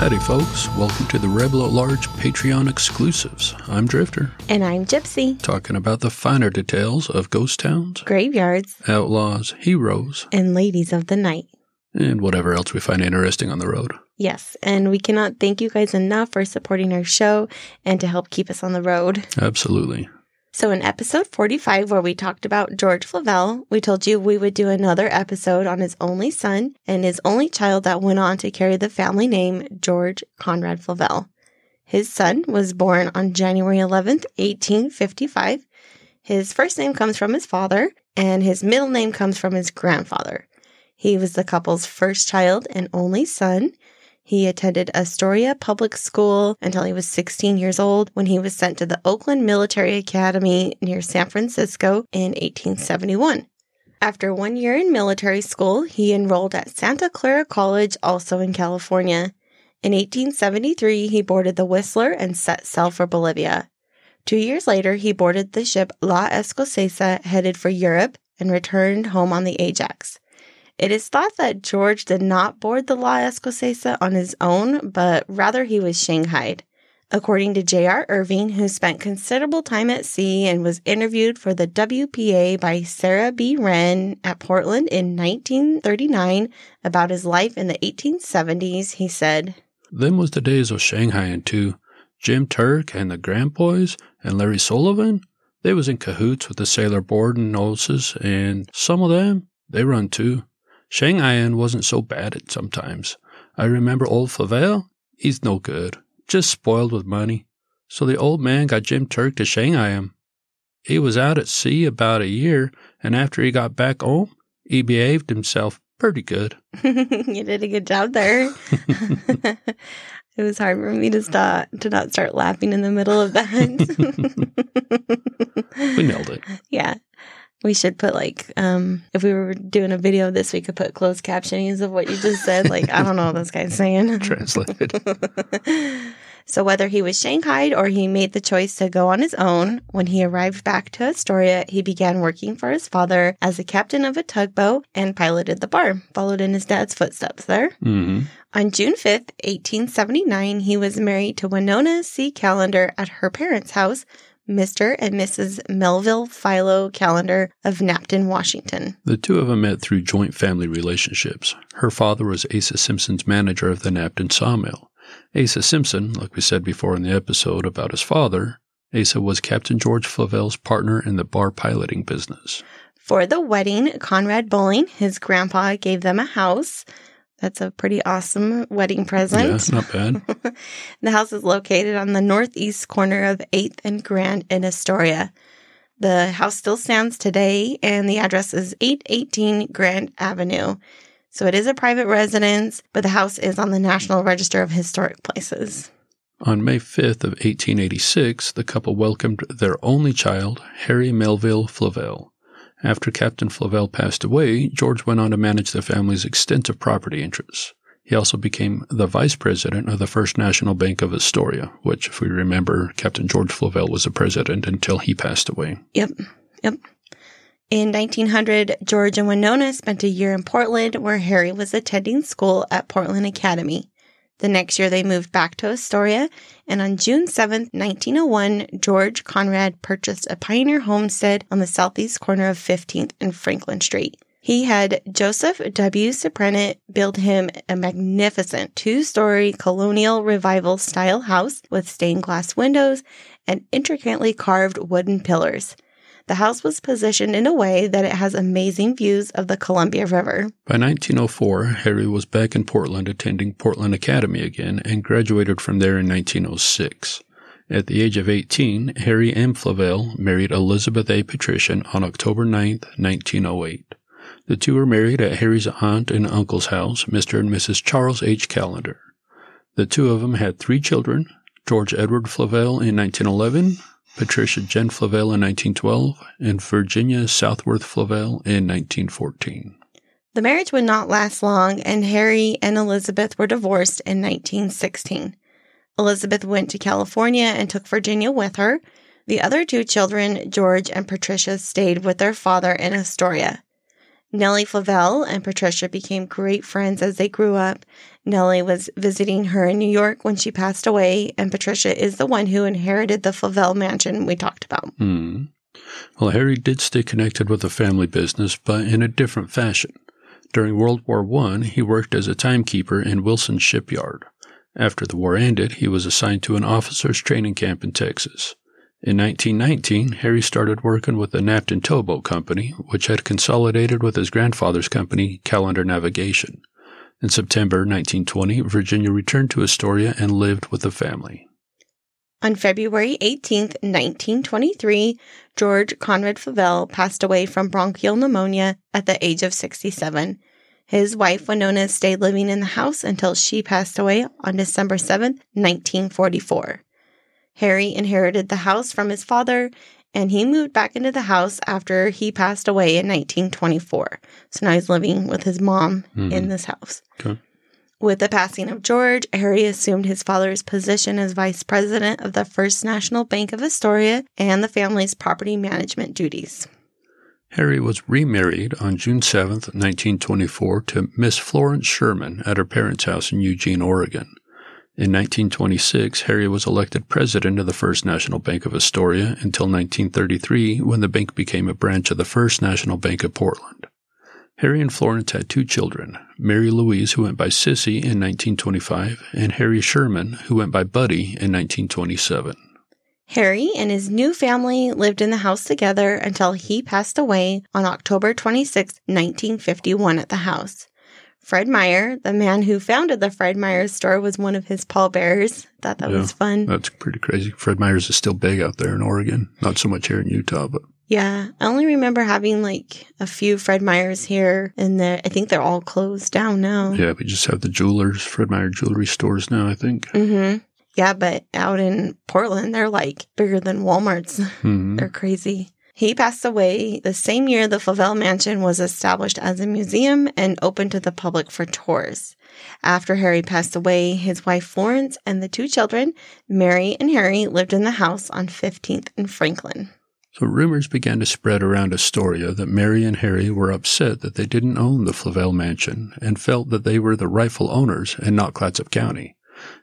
Howdy, folks. Welcome to the Rebel at Large Patreon exclusives. I'm Drifter, And I'm Gypsy. talking about the finer details of ghost towns, Graveyards outlaws, heroes, and ladies of the night. and whatever else we find interesting on the road. Yes, and we cannot thank you guys enough for supporting our show and to help keep us on the road. Absolutely. So, in episode 45, where we talked about George Flavel, we told you we would do another episode on his only son and his only child that went on to carry the family name George Conrad Flavel. His son was born on January 11th, 1855. His first name comes from his father, and his middle name comes from his grandfather. He was the couple's first child and only son. He attended Astoria Public School until he was 16 years old when he was sent to the Oakland Military Academy near San Francisco in 1871. After one year in military school, he enrolled at Santa Clara College, also in California. In 1873, he boarded the Whistler and set sail for Bolivia. Two years later, he boarded the ship La Escocesa headed for Europe and returned home on the Ajax. It is thought that George did not board the La Escocesa on his own, but rather he was shanghaied. According to J.R. Irving, who spent considerable time at sea and was interviewed for the WPA by Sarah B. Wren at Portland in 1939 about his life in the 1870s, he said, Them was the days of Shanghai and too. Jim Turk and the Grant Boys and Larry Sullivan, they was in cahoots with the sailor board and noses, and some of them, they run too. Shanghaian wasn't so bad at sometimes. I remember old Flavel, he's no good, just spoiled with money. So the old man got Jim Turk to Shanghai him. He was out at sea about a year, and after he got back home, he behaved himself pretty good. You did a good job there. it was hard for me to stop to not start laughing in the middle of that. We nailed it. yeah. We should put like um if we were doing a video of this we could put closed captionings of what you just said. Like I don't know what this guy's saying. Translated. so whether he was shanghaied or he made the choice to go on his own, when he arrived back to Astoria, he began working for his father as a captain of a tugboat and piloted the bar, followed in his dad's footsteps there. hmm On June 5th, 1879, he was married to Winona C. Callender at her parents' house, Mr. and Mrs. Melville Philo Callender of Knappton, Washington. The two of them met through joint family relationships. Her father was Asa Simpson's manager of the Knappton sawmill. Asa Simpson, like we said before in the episode about his father, Asa was Captain George Flavel's partner in the bar piloting business. For the wedding, Conrad Boelling, his grandpa, gave them a house. That's a pretty awesome wedding present. Yeah, not bad. the house is located on the northeast corner of 8th and Grand in Astoria. The house still stands today, and the address is 818 Grand Avenue. So it is a private residence, but the house is on the National Register of Historic Places. On May 5th of 1886, the couple welcomed their only child, Harry Melville Flavel. After Captain Flavel passed away, George went on to manage the family's extensive property interests. He also became the vice president of the First National Bank of Astoria, which, if we remember, Captain George Flavel was the president until he passed away. Yep, yep. In 1900, George and Winona spent a year in Portland where Harry was attending school at Portland Academy. The next year, they moved back to Astoria, and on June 7, 1901, George Conrad purchased a pioneer homestead on the southeast corner of 15th and Franklin Street. He had Joseph W. Soprenet build him a magnificent two story colonial revival style house with stained glass windows and intricately carved wooden pillars. The house was positioned in a way that it has amazing views of the Columbia River. By 1904, Harry was back in Portland attending Portland Academy again and graduated from there in 1906. At the age of 18, Harry M. Flavel married Elizabeth A. Patrician on October 9, 1908. The two were married at Harry's aunt and uncle's house, Mr. and Mrs. Charles H. Callender. The two of them had three children George Edward Flavel in 1911, Patricia Jen Flavel in 1912, and Virginia Southworth Flavel in 1914. The marriage would not last long, and Harry and Elizabeth were divorced in 1916. Elizabeth went to California and took Virginia with her. The other two children, George and Patricia, stayed with their father in Astoria. Nellie Flavel and Patricia became great friends as they grew up. Nellie was visiting her in New York when she passed away, and Patricia is the one who inherited the Flavel mansion we talked about. Hmm. Well, Harry did stay connected with the family business, but in a different fashion. During World War I, he worked as a timekeeper in Wilson Shipyard. After the war ended, he was assigned to an officers' training camp in Texas. In 1919, Harry started working with the Knappton Towboat Company, which had consolidated with his grandfather's company, Callender Navigation. In September 1920, Virginia returned to Astoria and lived with the family. On February 18, 1923, George Conrad Flavel passed away from bronchial pneumonia at the age of 67. His wife, Winona, stayed living in the house until she passed away on December 7, 1944. Harry inherited the house from his father and he moved back into the house after he passed away in 1924. So now he's living with his mom mm-hmm. in this house. Okay. With the passing of George, Harry assumed his father's position as vice president of the First National Bank of Astoria and the family's property management duties. Harry was remarried on June 7, 1924, to Miss Florence Sherman at her parents' house in Eugene, Oregon. In 1926, Harry was elected president of the First National Bank of Astoria until 1933 when the bank became a branch of the First National Bank of Portland. Harry and Florence had two children, Mary Louise, who went by Sissy in 1925, and Harry Sherman, who went by Buddy in 1927. Harry and his new family lived in the house together until he passed away on October 26, 1951, at the house. Fred Meyer, the man who founded the Fred Meyer store, was one of his pallbearers. Thought that yeah, was fun. That's pretty crazy. Fred Meyer's is still big out there in Oregon. Not so much here in Utah, but yeah, I only remember having like a few Fred Meyers here, and I think they're all closed down now. Yeah, we just have the jewelers, Fred Meyer jewelry stores now. I think. Mm-hmm. Yeah, but out in Portland, they're like bigger than Walmart's. Mm-hmm. they're crazy. He passed away the same year the Flavel Mansion was established as a museum and open to the public for tours. After Harry passed away, his wife Florence and the two children, Mary and Harry, lived in the house on 15th and Franklin. So rumors began to spread around Astoria that Mary and Harry were upset that they didn't own the Flavel Mansion and felt that they were the rightful owners and not Clatsop County.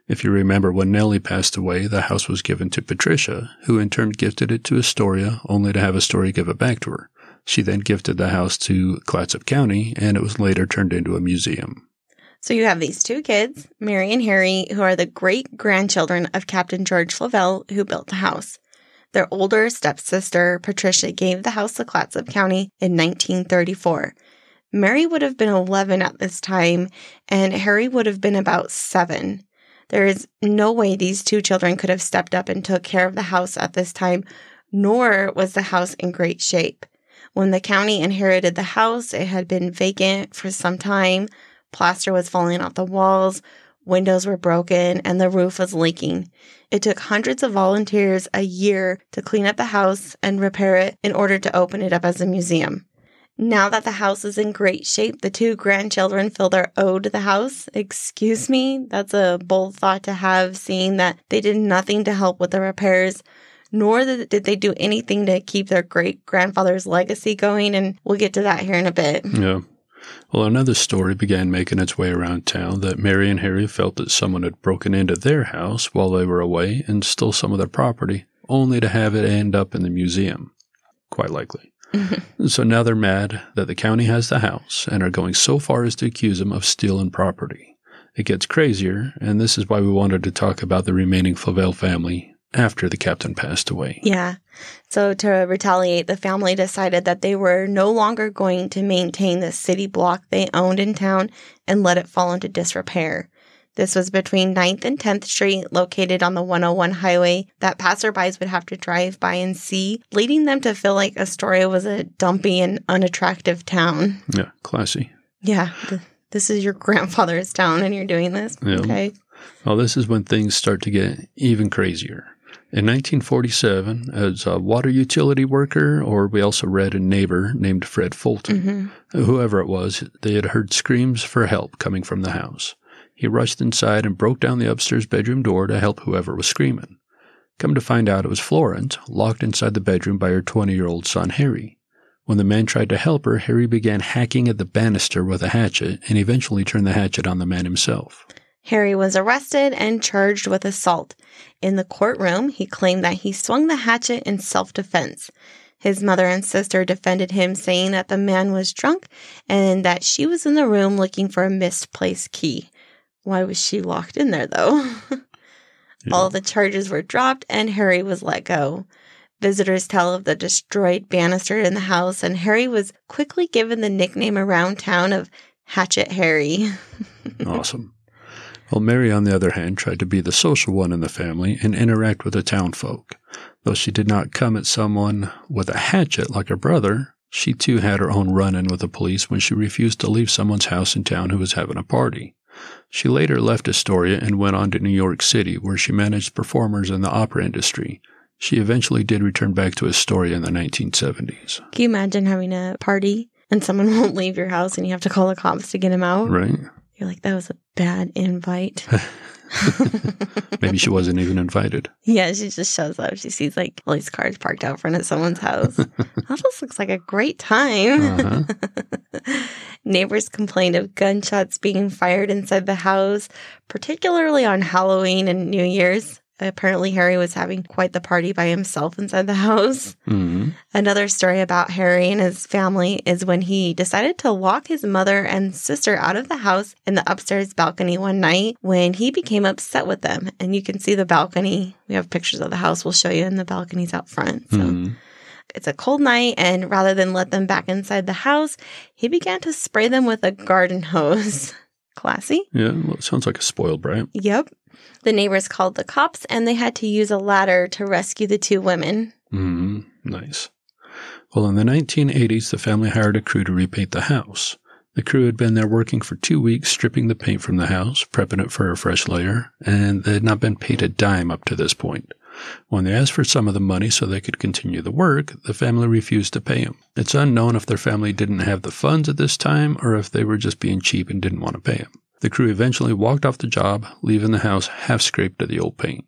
If you remember, when Nellie passed away, the house was given to Patricia, who in turn gifted it to Astoria, only to have Astoria give it back to her. She then gifted the house to Clatsop County, and it was later turned into a museum. So you have these two kids, Mary and Harry, who are the great grandchildren of Captain George Flavel, who built the house. Their older stepsister, Patricia, gave the house to Clatsop County in 1934. Mary would have been 11 at this time, and Harry would have been about seven. There is no way these two children could have stepped up and took care of the house at this time, nor was the house in great shape. When the county inherited the house, it had been vacant for some time. Plaster was falling off the walls, windows were broken, and the roof was leaking. It took hundreds of volunteers a year to clean up the house and repair it in order to open it up as a museum. Now that the house is in great shape, the two grandchildren feel their owed the house. Excuse me, that's a bold thought to have, seeing that they did nothing to help with the repairs, nor did they do anything to keep their great grandfather's legacy going. And we'll get to that here in a bit. Yeah. Well, another story began making its way around town that Mary and Harry felt that someone had broken into their house while they were away and stole some of their property, only to have it end up in the museum. Quite likely. so now they're mad that the county has the house and are going so far as to accuse them of stealing property. It gets crazier, and this is why we wanted to talk about the remaining Flavel family after the captain passed away. Yeah. So to retaliate, the family decided that they were no longer going to maintain the city block they owned in town and let it fall into disrepair. This was between 9th and 10th Street, located on the 101 highway that passerbys would have to drive by and see, leading them to feel like Astoria was a dumpy and unattractive town. Yeah, classy. Yeah, the, this is your grandfather's town and you're doing this. Yeah. Okay. Well, this is when things start to get even crazier. In 1947, as a water utility worker, or we also read a neighbor named Fred Fulton, mm-hmm. whoever it was, they had heard screams for help coming from the house. He rushed inside and broke down the upstairs bedroom door to help whoever was screaming. Come to find out it was Florence, locked inside the bedroom by her 20 year old son Harry. When the man tried to help her, Harry began hacking at the banister with a hatchet and eventually turned the hatchet on the man himself. Harry was arrested and charged with assault. In the courtroom, he claimed that he swung the hatchet in self defense. His mother and sister defended him, saying that the man was drunk and that she was in the room looking for a misplaced key. Why was she locked in there, though? yeah. All the charges were dropped and Harry was let go. Visitors tell of the destroyed banister in the house, and Harry was quickly given the nickname around town of Hatchet Harry. awesome. Well, Mary, on the other hand, tried to be the social one in the family and interact with the town folk. Though she did not come at someone with a hatchet like her brother, she too had her own run in with the police when she refused to leave someone's house in town who was having a party. She later left Astoria and went on to New York City, where she managed performers in the opera industry. She eventually did return back to Astoria in the 1970s. Can you imagine having a party and someone won't leave your house and you have to call the cops to get him out? Right. You're like, that was a bad invite. Maybe she wasn't even invited. Yeah, she just shows up. She sees like all these cars parked out front of someone's house. that just looks like a great time. Uh-huh. Neighbors complained of gunshots being fired inside the house, particularly on Halloween and New Year's. Apparently, Harry was having quite the party by himself inside the house. Mm-hmm. Another story about Harry and his family is when he decided to lock his mother and sister out of the house in the upstairs balcony one night when he became upset with them. And you can see the balcony. We have pictures of the house we'll show you, and the balcony's out front. So. Mm-hmm. It's a cold night, and rather than let them back inside the house, he began to spray them with a garden hose. Classy. Yeah, well, it sounds like a spoiled brat. Yep. The neighbors called the cops and they had to use a ladder to rescue the two women. Mm, nice. Well, in the 1980s, the family hired a crew to repaint the house. The crew had been there working for two weeks, stripping the paint from the house, prepping it for a fresh layer, and they had not been paid a dime up to this point. When they asked for some of the money so they could continue the work, the family refused to pay them. It's unknown if their family didn't have the funds at this time or if they were just being cheap and didn't want to pay them. The crew eventually walked off the job, leaving the house half scraped of the old paint.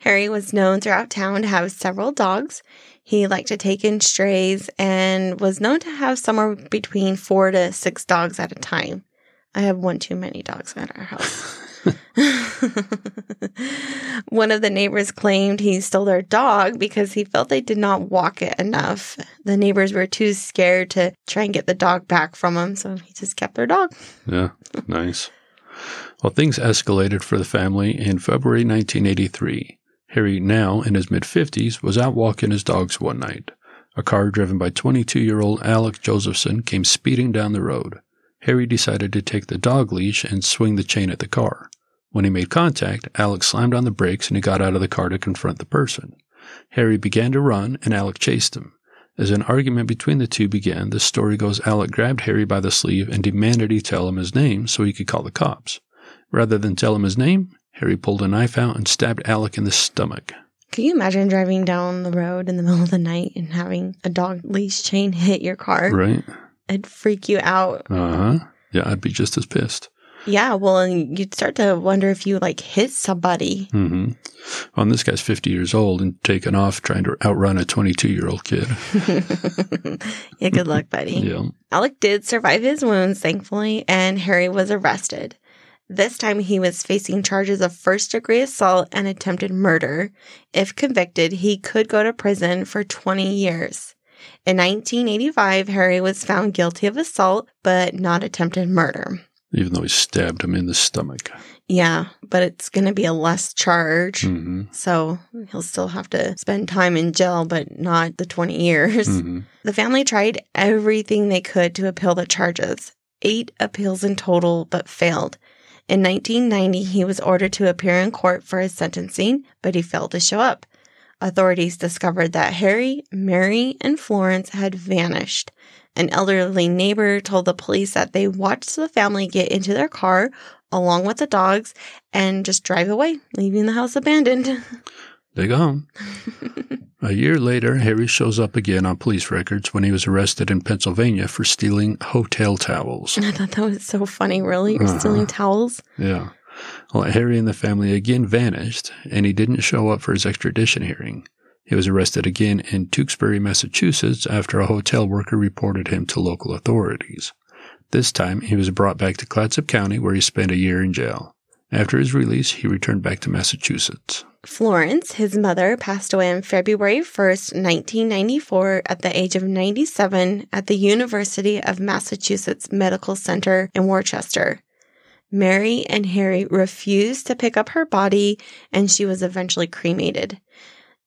Harry was known throughout town to have several dogs. He liked to take in strays and was known to have somewhere between four to six dogs at a time. I have one too many dogs at our house. One of the neighbors claimed he stole their dog because he felt they did not walk it enough. The neighbors were too scared to try and get the dog back from him, so he just kept their dog. Yeah, nice. Well, things escalated for the family in February 1983. Harry, now in his mid 50s, was out walking his dogs one night. A car driven by 22 year old Alec Josephson came speeding down the road. Harry decided to take the dog leash and swing the chain at the car. When he made contact, Alex slammed on the brakes and he got out of the car to confront the person. Harry began to run and Alec chased him. As an argument between the two began, the story goes Alec grabbed Harry by the sleeve and demanded he tell him his name so he could call the cops. Rather than tell him his name, Harry pulled a knife out and stabbed Alec in the stomach. Can you imagine driving down the road in the middle of the night and having a dog leash chain hit your car? Right. It'd freak you out. Uh huh. Yeah, I'd be just as pissed. Yeah, well, and you'd start to wonder if you like hit somebody. Mm-hmm. Well, and this guy's 50 years old and taking off trying to outrun a 22 year old kid. yeah, good luck, buddy. yeah. Alec did survive his wounds, thankfully, and Harry was arrested. This time he was facing charges of first degree assault and attempted murder. If convicted, he could go to prison for 20 years. In 1985, Harry was found guilty of assault, but not attempted murder even though he stabbed him in the stomach. Yeah, but it's going to be a less charge. Mm-hmm. So he'll still have to spend time in jail, but not the 20 years. Mm-hmm. The family tried everything they could to appeal the charges, eight appeals in total, but failed. In 1990, he was ordered to appear in court for his sentencing, but he failed to show up. Authorities discovered that Harry, Mary, and Florence had vanished. An elderly neighbor told the police that they watched the family get into their car along with the dogs and just drive away, leaving the house abandoned. They gone. a year later, Harry shows up again on police records when he was arrested in Pennsylvania for stealing hotel towels. I thought that was so funny. Really? You're uh-huh. stealing towels? Yeah. Well, Harry and the family again vanished, and he didn't show up for his extradition hearing. He was arrested again in Tewksbury, Massachusetts, after a hotel worker reported him to local authorities. This time, he was brought back to Clatsop County, where he spent a year in jail. After his release, he returned back to Massachusetts. Florence, his mother, passed away on February 1st, 1994, at the age of 97 at the University of Massachusetts Medical Center in Worcester. Mary and Harry refused to pick up her body, and she was eventually cremated.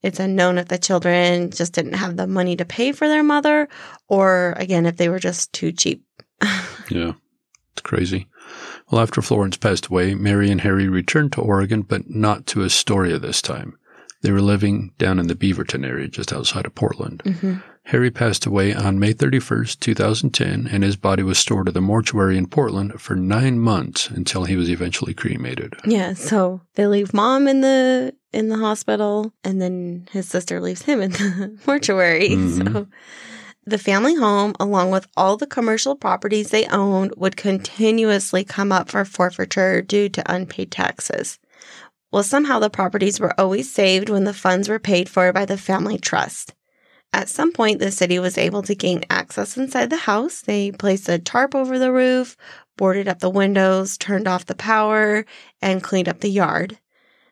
It's unknown if the children just didn't have the money to pay for their mother, or again, if they were just too cheap. yeah, it's crazy. Well, after Florence passed away, Mary and Harry returned to Oregon, but not to Astoria this time. They were living down in the Beaverton area, just outside of Portland. Mm-hmm. Harry passed away on May 31st, 2010, and his body was stored at the mortuary in Portland for nine months until he was eventually cremated. Yeah, so they leave mom in the in the hospital, and then his sister leaves him in the mortuary. Mm-hmm. So the family home, along with all the commercial properties they owned, would continuously come up for forfeiture due to unpaid taxes. Well, somehow the properties were always saved when the funds were paid for by the family trust. At some point, the city was able to gain access inside the house. They placed a tarp over the roof, boarded up the windows, turned off the power, and cleaned up the yard.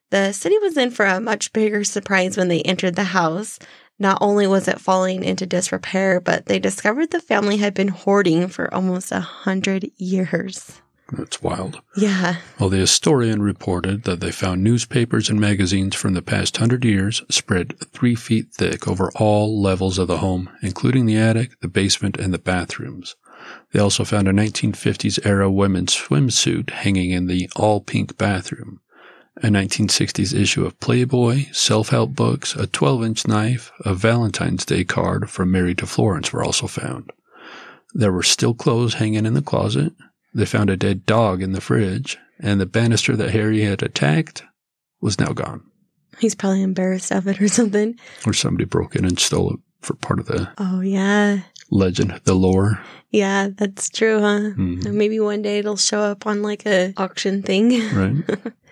The city was in for a much bigger surprise when they entered the house. Not only was it falling into disrepair, but they discovered the family had been hoarding for almost a hundred years. That's wild. Yeah. Well, the historian reported that they found newspapers and magazines from the past hundred years spread three feet thick over all levels of the home, including the attic, the basement, and the bathrooms. They also found a 1950s era women's swimsuit hanging in the all pink bathroom a 1960s issue of Playboy, self help books, a 12 inch knife, a Valentine's Day card from Mary to Florence were also found. There were still clothes hanging in the closet. They found a dead dog in the fridge, and the banister that Harry had attacked was now gone. He's probably embarrassed of it or something. Or somebody broke in and stole it for part of the. Oh, yeah. Legend, the lore. Yeah, that's true, huh? Mm-hmm. Maybe one day it'll show up on like a auction thing. Right.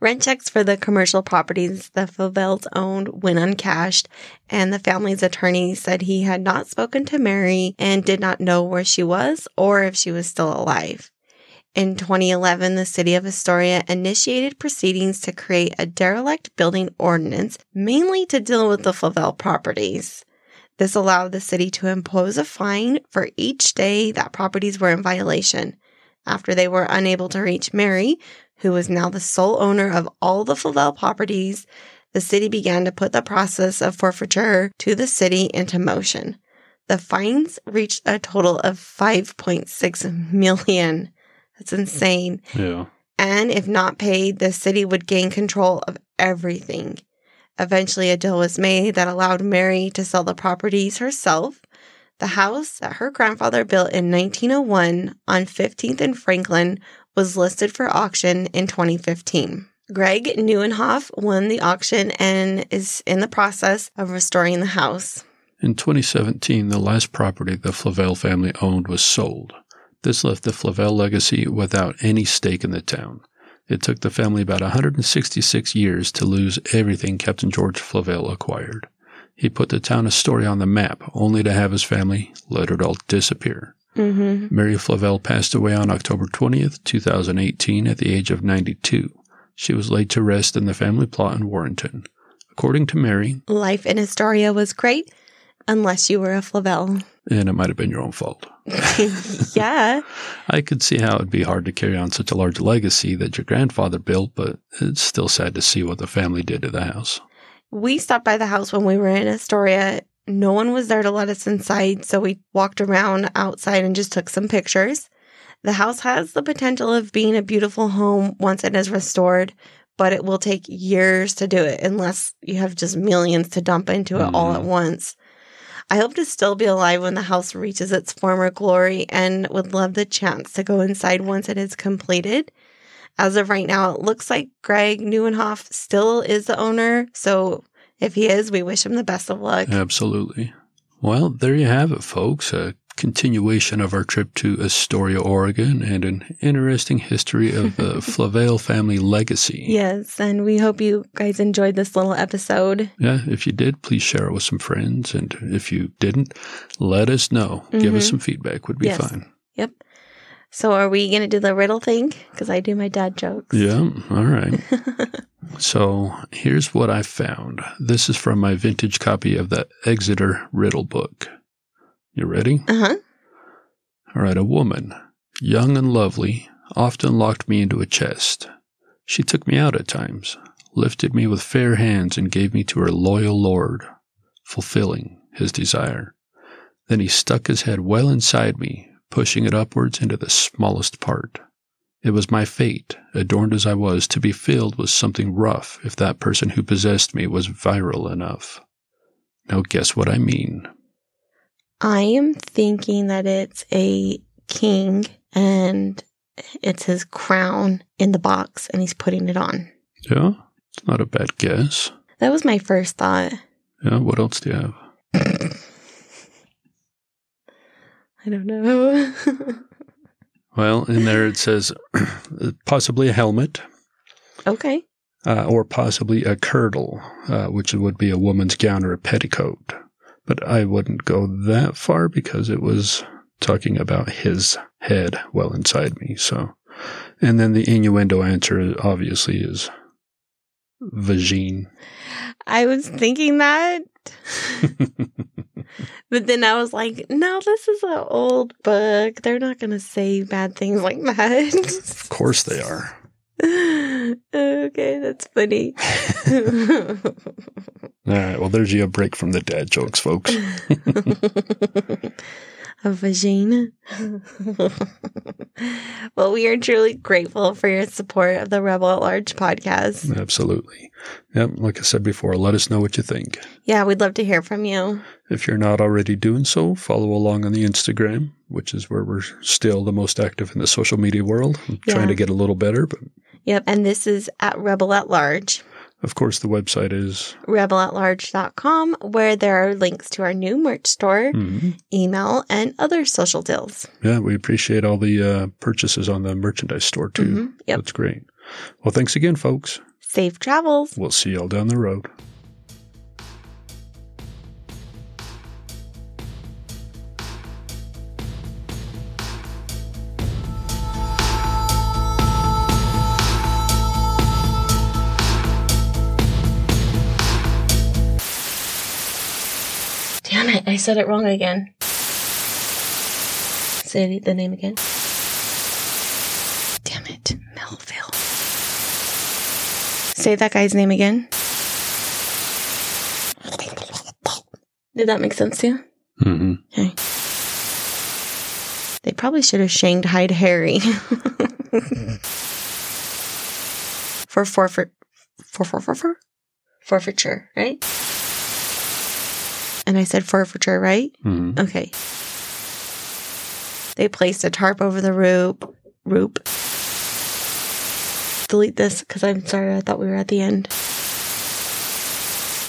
Rent checks for the commercial properties the Flavels owned went uncashed, and the family's attorney said he had not spoken to Mary and did not know where she was or if she was still alive. In 2011, the city of Astoria initiated proceedings to create a derelict building ordinance mainly to deal with the Flavel properties. This allowed the city to impose a fine for each day that properties were in violation. After they were unable to reach Mary, who was now the sole owner of all the Flavel properties, the city began to put the process of forfeiture to the city into motion. The fines reached a total of 5.6 million. That's insane. Yeah. And if not paid, the city would gain control of everything. Eventually, a deal was made that allowed Mary to sell the properties herself. The house that her grandfather built in 1901 on 15th and Franklin was listed for auction in 2015. Greg Neuenhoff won the auction and is in the process of restoring the house. In 2017, the last property the Flavel family owned was sold. This left the Flavel legacy without any stake in the town. It took the family about 166 years to lose everything Captain George Flavel acquired. He put the town of Story on the map, only to have his family let it all disappear. Mm-hmm. Mary Flavel passed away on October 20th, 2018, at the age of 92. She was laid to rest in the family plot in Warrenton. According to Mary, life in Astoria was great, unless you were a Flavel. And it might have been your own fault. yeah. I could see how it'd be hard to carry on such a large legacy that your grandfather built, but it's still sad to see what the family did to the house. We stopped by the house when we were in Astoria no one was there to let us inside, so we walked around outside and just took some pictures. The house has the potential of being a beautiful home once it is restored, but it will take years to do it unless you have just millions to dump into it mm. all at mm-hmm. once. I hope to still be alive when the house reaches its former glory and would love the chance to go inside once it is completed. As of right now, it looks like Greg Neuenhoff still is the owner, so if he is, we wish him the best of luck. Absolutely. Well, there you have it, folks. A continuation of our trip to Astoria, Oregon, and an interesting history of the Flavel family legacy. Yes, and we hope you guys enjoyed this little episode. Yeah, if you did, please share it with some friends. And if you didn't, let us know. Give us Mhm. some feedback, would be Yes. fine. Yep. So are we going to do the riddle thing? Because I do my dad jokes. Yeah, all right. so here's what I found. This is from my vintage copy of the Exeter Riddle book. You ready? Uh huh. All right, a woman, young and lovely, often locked me into a chest. She took me out at times, lifted me with fair hands, and gave me to her loyal lord, fulfilling his desire. Then he stuck his head well inside me, pushing it upwards into the smallest part. It was my fate, adorned as I was, to be filled with something rough if that person who possessed me was virile enough. Now guess what I mean. I am thinking that it's a king and it's his crown in the box and he's putting it on. Yeah, it's not a bad guess. That was my first thought. Yeah, what else do you have? I don't know. Well, in there it says possibly a helmet, okay. uh, or possibly a kirtle, uh, which would be a woman's gown or a petticoat. But I wouldn't go that far because it was talking about his head well inside me. So, and then the innuendo answer obviously is vagine. I was thinking that. But then I was like, no, this is an old book. They're not going to say bad things like that. of course they are. okay, that's funny. All right. Well, there's your break from the dad jokes, folks. A vagina. well, we are truly grateful for your support of the Rebel at Large podcast. Absolutely. Yep. Like I said before, let us know what you think. Yeah, we'd love to hear from you. If you're not already doing so, follow along on the Instagram, which is where we're still the most active in the social media world. I'm Yeah. trying to get a little better, but Yep, and this is at Rebel at Large. Of course the website is rebelatlarge.com, where there are links to our new merch store, Mhm. email, and other social deals. yeah, we appreciate all the uh, purchases on the merchandise store too. Mhm. Yep. That's great. Well, thanks again, folks. Safe travels. We'll see y'all down the road. Damn it, I said it wrong again. Say the name again. Damn it, Melville. Say that guy's name again. Did that make sense to you? hmm Okay. They probably should have shanged Shanghaied Harry. for forfeit, for, for, for, for, forfeiture, right? And I said forfeiture, right? hmm Okay. They placed a tarp over the roop. Roop. Delete this because I'm sorry. I thought we were at the end.